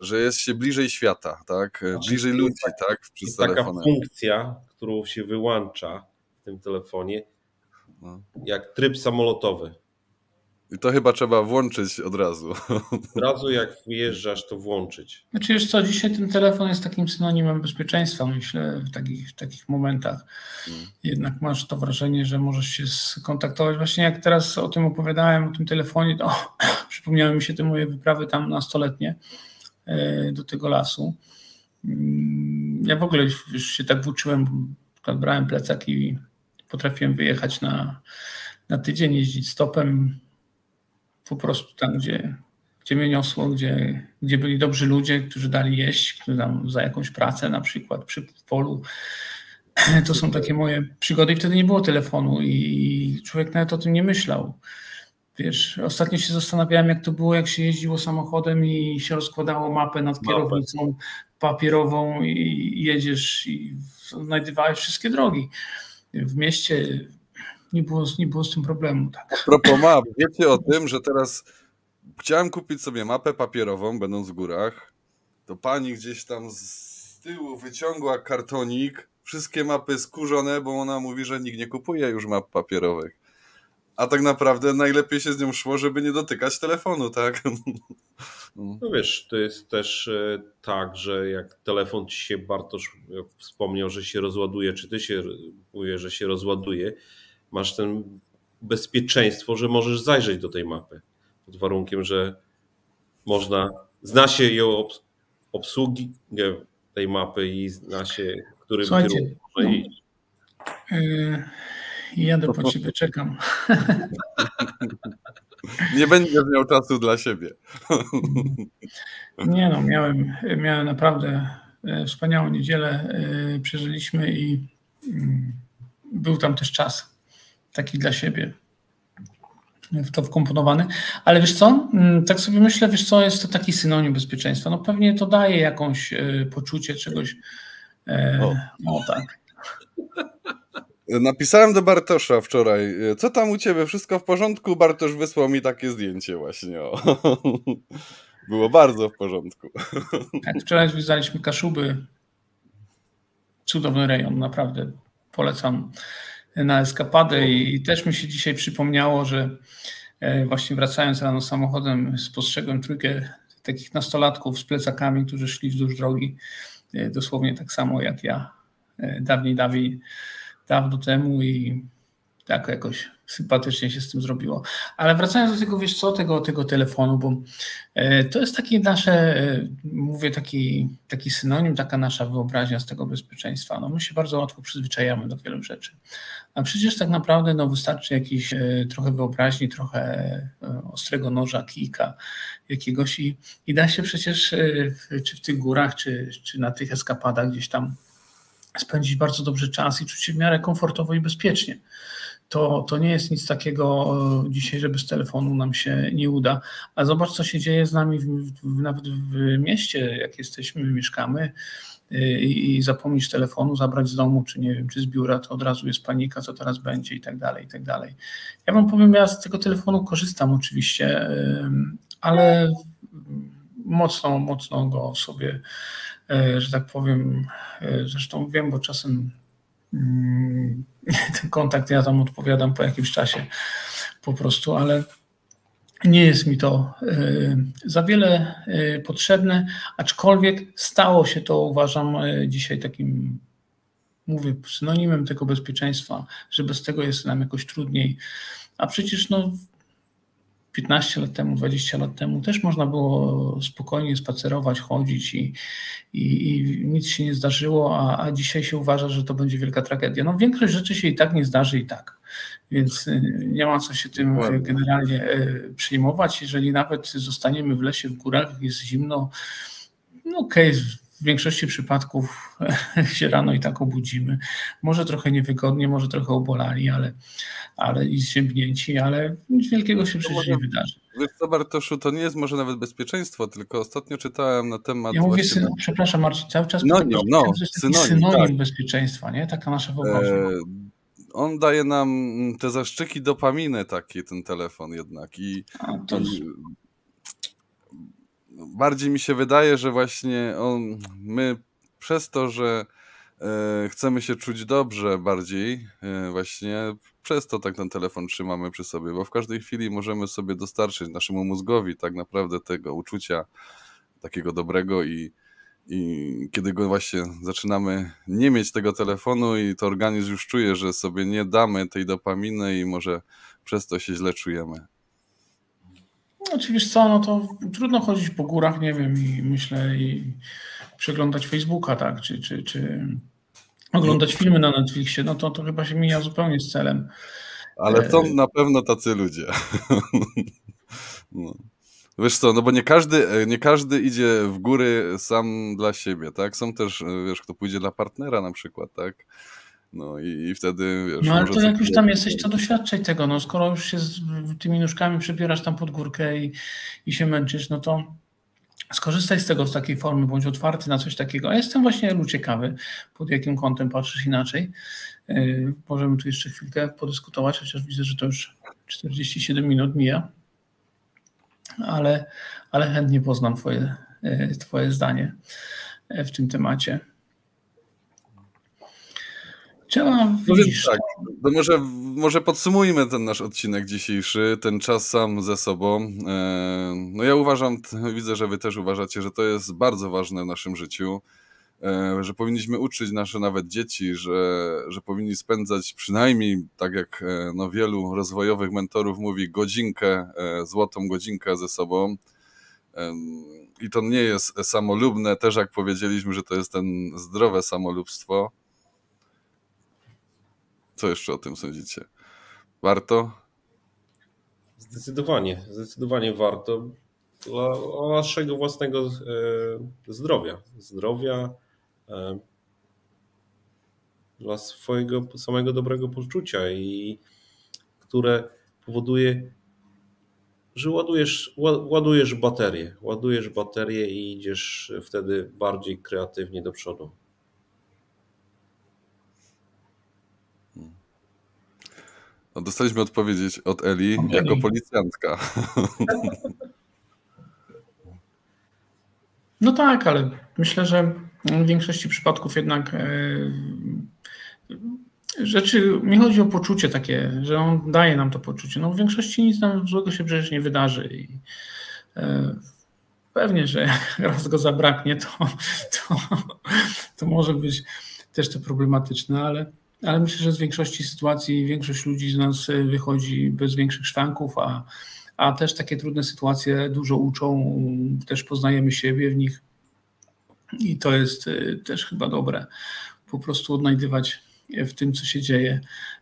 że jest się bliżej świata, tak? Znaczy, bliżej ludzi, tak? Przez jest taka funkcja, którą się wyłącza w tym telefonie, no. jak tryb samolotowy. I to chyba trzeba włączyć od razu. Od razu jak wyjeżdżasz, to włączyć. Znaczy już co, dzisiaj ten telefon jest takim synonimem bezpieczeństwa, myślę, w takich, w takich momentach. Hmm. Jednak masz to wrażenie, że możesz się skontaktować. Właśnie jak teraz o tym opowiadałem, o tym telefonie, to przypomniały mi się te moje wyprawy tam nastoletnie e, do tego lasu. Mm, ja w ogóle już się tak włóczyłem, brałem plecak i potrafiłem wyjechać na, na tydzień, jeździć stopem po prostu tam, gdzie, gdzie mnie niosło, gdzie, gdzie byli dobrzy ludzie, którzy dali jeść, którzy tam za jakąś pracę na przykład przy polu. To są takie moje przygody i wtedy nie było telefonu i człowiek nawet o tym nie myślał. Wiesz, ostatnio się zastanawiałem, jak to było, jak się jeździło samochodem i się rozkładało mapę nad kierownicą papierową i jedziesz i znajdowałeś wszystkie drogi. W mieście nie było, nie było z tym problemu. Tak. A propos map, wiecie o tym, że teraz chciałem kupić sobie mapę papierową, będąc w górach, to pani gdzieś tam z tyłu wyciągła kartonik, wszystkie mapy skurzone, bo ona mówi, że nikt nie kupuje już map papierowych. A tak naprawdę najlepiej się z nią szło, żeby nie dotykać telefonu, tak? No wiesz, to jest też e, tak, że jak telefon ci się Bartosz wspomniał, że się rozładuje, czy ty się mówię, że się rozładuje, masz ten bezpieczeństwo, że możesz zajrzeć do tej mapy. Pod warunkiem, że można, zna się ją obsługi tej mapy i zna się, w którym Słuchajcie, kierunku może no, iść. Yy, jadę po ciebie, czekam. Nie będziesz miał czasu dla siebie. Nie no, miałem, miałem naprawdę e, wspaniałą niedzielę. E, przeżyliśmy i mm, był tam też czas taki dla siebie w to wkomponowany. Ale wiesz co, mm, tak sobie myślę, wiesz co, jest to taki synonim bezpieczeństwa. No pewnie to daje jakąś poczucie czegoś. E, o. o tak. Napisałem do Bartosza wczoraj, co tam u ciebie, wszystko w porządku? Bartosz wysłał mi takie zdjęcie właśnie. O. Było bardzo w porządku. Tak, wczoraj zwiedzaliśmy Kaszuby. Cudowny rejon, naprawdę polecam na eskapadę i też mi się dzisiaj przypomniało, że e, właśnie wracając rano samochodem spostrzegłem trójkę takich nastolatków z plecakami, którzy szli wzdłuż drogi, e, dosłownie tak samo jak ja e, dawniej, dawniej, dawno temu i tak jakoś sympatycznie się z tym zrobiło. Ale wracając do tego, wiesz co, tego, tego telefonu, bo e, to jest takie nasze, e, mówię, taki, taki synonim, taka nasza wyobraźnia z tego bezpieczeństwa. No my się bardzo łatwo przyzwyczajamy do wielu rzeczy. A przecież tak naprawdę no, wystarczy jakiś e, trochę wyobraźni, trochę ostrego noża, kijka jakiegoś i, i da się przecież czy w tych górach, czy, czy na tych eskapadach gdzieś tam spędzić bardzo dobrze czas i czuć się w miarę komfortowo i bezpiecznie to, to nie jest nic takiego e, dzisiaj, że bez telefonu nam się nie uda. A zobacz, co się dzieje z nami w, w, nawet w mieście, jak jesteśmy, mieszkamy e, i, i zapomnisz telefonu zabrać z domu, czy nie wiem, czy z biura, to od razu jest panika, co teraz będzie i tak dalej, i tak dalej. Ja wam powiem, ja z tego telefonu korzystam oczywiście, e, ale mocno, mocno go sobie, że tak powiem, zresztą wiem, bo czasem Mm, ten kontakt ja tam odpowiadam po jakimś czasie po prostu, ale nie jest mi to y, za wiele potrzebne, aczkolwiek stało się to, uważam, dzisiaj takim, mówię, synonimem tego bezpieczeństwa, że bez tego jest nam jakoś trudniej. A przecież no, 15 lat temu, 20 lat temu też można było spokojnie spacerować, chodzić i, i, i nic się nie zdarzyło, a, a, dzisiaj się uważa, że to będzie wielka tragedia. No większość rzeczy się i tak nie zdarzy i tak. Więc y, nie ma co się tym generalnie y, przejmować. Jeżeli nawet zostaniemy w lesie, w górach, jest zimno, no okej, okay, w większości przypadków się rano i tak obudzimy. Może trochę niewygodnie, może trochę obolali, ale, ale i zziębnięci, ale nic wielkiego się przecież nie wydarzy. Wiesz co, Bartoszu, to nie jest może nawet bezpieczeństwo, tylko ostatnio czytałem na temat... Ja mówię, syn... przepraszam Marcin, cały czas... Synonim, no, synonim, synonim tak. bezpieczeństwa, nie? Taka nasza wyobraźnia. E, on daje nam te zaszczyki dopaminy taki, ten telefon jednak i... A, to... i bardziej mi się wydaje, że właśnie on, my przez to, że e, chcemy się czuć dobrze bardziej, e, właśnie przez to tak ten telefon trzymamy przy sobie, bo w każdej chwili możemy sobie dostarczyć naszemu mózgowi tak naprawdę tego uczucia takiego dobrego i, i kiedy go właśnie zaczynamy nie mieć tego telefonu i to organizm już czuje, że sobie nie damy tej dopaminy i może przez to się źle czujemy. Znaczy wiesz co, no to trudno chodzić po górach, nie wiem, i myślę i przeglądać Facebooka, tak, czy, czy, czy oglądać filmy na Netflixie, no to, to chyba się mija zupełnie z celem. Ale są e, na pewno tacy ludzie. No. Wiesz co, no bo nie każdy, nie każdy idzie w góry sam dla siebie, tak? Są też, wiesz, kto pójdzie dla partnera na przykład, tak? No i, i wtedy wiesz. No ale to jak już tam jesteś, to doświadczaj tego. No skoro już się z tymi nóżkami przebierasz tam pod górkę i, i się męczysz, no to skorzystaj z tego, z takiej formy, bądź otwarty na coś takiego. A jestem właśnie Elu ciekawy, pod jakim kątem patrzysz inaczej. Yy, możemy tu jeszcze chwilkę podyskutować, chociaż widzę, że to już 47 minut mija. Ale, ale chętnie poznam twoje, yy, twoje zdanie yy, w tym temacie. Trzeba, widzisz, tak, to może, może podsumujmy ten nasz odcinek dzisiejszy, ten czas sam ze sobą. E, no ja uważam, widzę, że wy też uważacie, że to jest bardzo ważne w naszym życiu, e, że powinniśmy uczyć nasze nawet dzieci, że, że powinni spędzać przynajmniej, tak jak e, no, wielu rozwojowych mentorów mówi, godzinkę, złotą godzinkę ze sobą. I to nie jest samolubne, też jak powiedzieliśmy, że to jest ten zdrowe samolubstwo co jeszcze o tym sądzicie? Warto? Zdecydowanie, zdecydowanie warto dla naszego własnego e, zdrowia. Zdrowia, e, dla swojego samego dobrego poczucia i które powoduje, że ładujesz, ładujesz baterię, ładujesz baterię i idziesz wtedy bardziej kreatywnie do przodu. Dostaliśmy odpowiedź od Eli jako policjantka. No tak, ale myślę, że w większości przypadków jednak e, rzeczy, mi chodzi o poczucie takie, że on daje nam to poczucie. No w większości nic nam złego się przecież nie wydarzy i e, pewnie, że jak raz go zabraknie, to, to, to może być też to problematyczne, ale ale myślę, że z większości sytuacji większość ludzi z nas e, wychodzi bez większych szwanków, a, a też takie trudne sytuacje dużo uczą, też poznajemy siebie w nich i to jest e, też chyba dobre. Po prostu odnajdywać w tym, co się dzieje,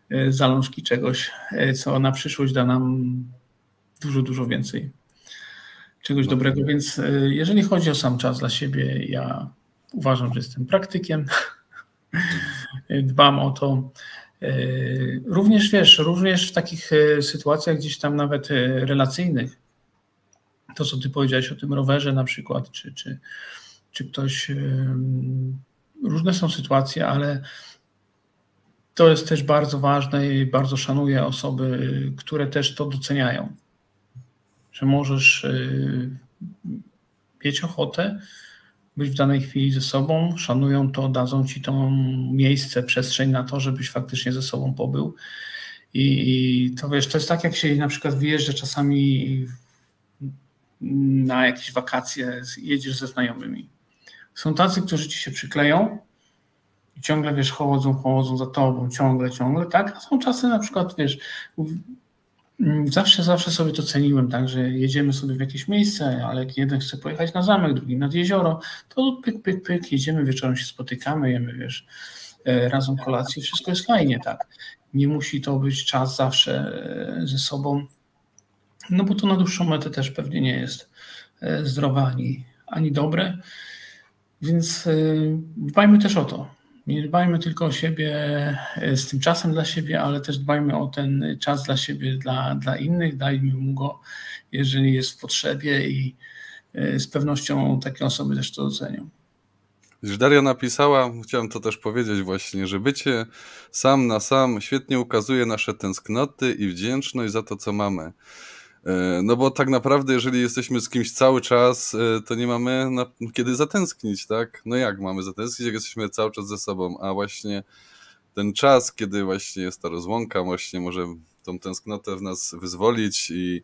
e, zalążki czegoś, co na przyszłość da nam dużo, dużo więcej czegoś dobrego. Więc jeżeli chodzi o sam czas dla siebie, ja uważam, że jestem praktykiem dbam o to. E, również wiesz, również w takich e, sytuacjach gdzieś tam nawet e, relacyjnych, to co ty powiedziałeś o tym rowerze na przykład, czy, czy, czy ktoś, różne są sytuacje, ale to jest też bardzo ważne i bardzo szanuję osoby, które też to doceniają, że możesz mieć ochotę być w danej chwili ze sobą, szanują to, dadzą ci to miejsce, przestrzeń na to, żebyś faktycznie ze sobą pobył. I to wiesz, to jest tak, jak się na przykład wyjeżdża czasami na jakieś wakacje, jedziesz ze znajomymi. Są tacy, którzy ci się przykleją i ciągle, wiesz, chodzą, chodzą za tobą, ciągle, ciągle, tak? A są czasy na przykład, wiesz, zawsze, zawsze sobie to ceniłem, tak, że jedziemy sobie w jakieś miejsce, ale jeden chce pojechać na zamek, drugi nad jezioro, to pyk, pyk, pyk, jedziemy, wieczorem się spotykamy, jemy, wiesz, e, razem kolację, wszystko jest fajnie, tak. Nie musi to być czas zawsze e, ze sobą, no bo to na dłuższą metę też pewnie nie jest e, zdrowe ani, ani dobre. Więc dbajmy też o to. Nie dbajmy tylko o siebie z tym czasem dla siebie, ale też dbajmy o ten czas dla siebie, dla, dla innych. Dajmy mu go, jeżeli jest w potrzebie i z pewnością takie osoby też to docenią. Już Daria napisała, chciałem to też powiedzieć właśnie, że bycie sam na sam świetnie ukazuje nasze tęsknoty i wdzięczność za to, co mamy. E, no bo tak naprawdę, jeżeli jesteśmy z kimś cały czas, e, to nie mamy na, kiedy zatęsknić, tak? No jak mamy zatęsknić, jak jesteśmy cały czas ze sobą, a właśnie ten czas, kiedy właśnie jest ta rozłąka, właśnie może tą tęsknotę w nas wyzwolić i,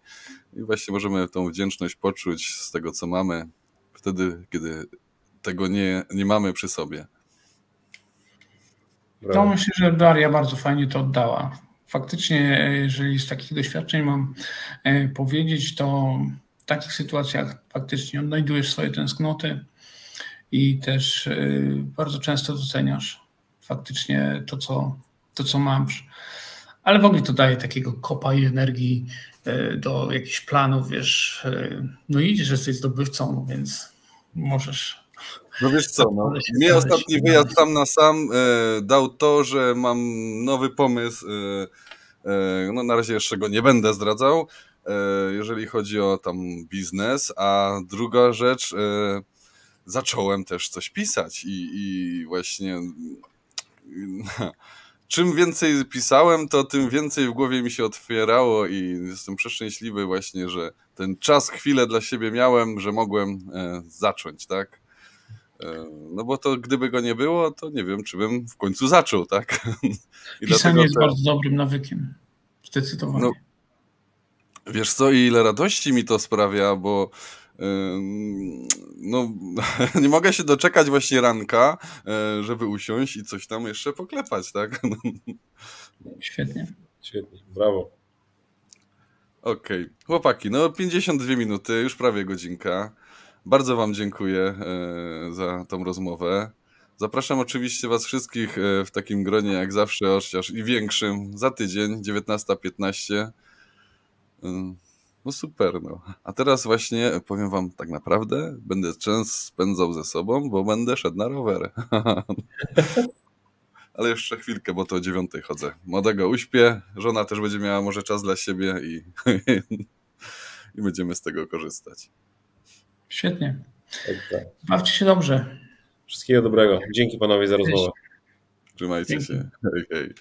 i właśnie możemy tą wdzięczność poczuć z tego, co mamy, wtedy, kiedy tego nie, nie mamy przy sobie. No myślę, że Daria bardzo fajnie to oddała. Faktycznie, jeżeli z takich doświadczeń mam e, powiedzieć, to w takich sytuacjach faktycznie odnajdujesz swoje tęsknoty i też e, bardzo często doceniasz faktycznie to, co, to, co masz. Ale w ogóle to daje takiego kopa i energii e, do jakichś planów, wiesz, no idziesz, jesteś zdobywcą, więc możesz no wiesz co, no, mnie ostatni wyjazd sam na sam e, dał to, że mam nowy pomysł, e, e, no na razie jeszcze go nie będę zdradzał, e, jeżeli chodzi o tam biznes, a druga rzecz, e, zacząłem też coś pisać i, i właśnie czym więcej pisałem, to tym więcej w głowie mi się otwierało i jestem przeszczęśliwy właśnie, że ten czas, chwilę dla siebie miałem, że mogłem e, zacząć, tak? E, no bo to gdyby go nie było, to nie wiem, czy bym w końcu zaczął, tak? I Pisanie jest te... bardzo dobrym nawykiem. Zdecydowanie. No, wiesz co, i ile radości mi to sprawia, bo no, nie mogę się doczekać właśnie ranka, e, żeby usiąść i coś tam jeszcze poklepać, tak? Świetnie. Świetnie, brawo. Okej, okay. chłopaki, no 52 minuty, już prawie godzinka. Bardzo Wam dziękuję e, za tą rozmowę. Zapraszam oczywiście Was wszystkich e, w takim gronie jak zawsze, chociaż i większym, za tydzień, 19.15. E, no super, no. A teraz właśnie powiem Wam tak naprawdę, będę często spędzał ze sobą, bo będę szedł na rower. Ale jeszcze chwilkę, bo to o dziewiątej chodzę. Młodego uśpię, żona też będzie miała może czas dla siebie i, i będziemy z tego korzystać. Świetnie. Tak, Bawcie się dobrze. Wszystkiego dobrego. Dzięki panowie za rozmowę. Trzymajcie Dzięki. się. Hej, hej.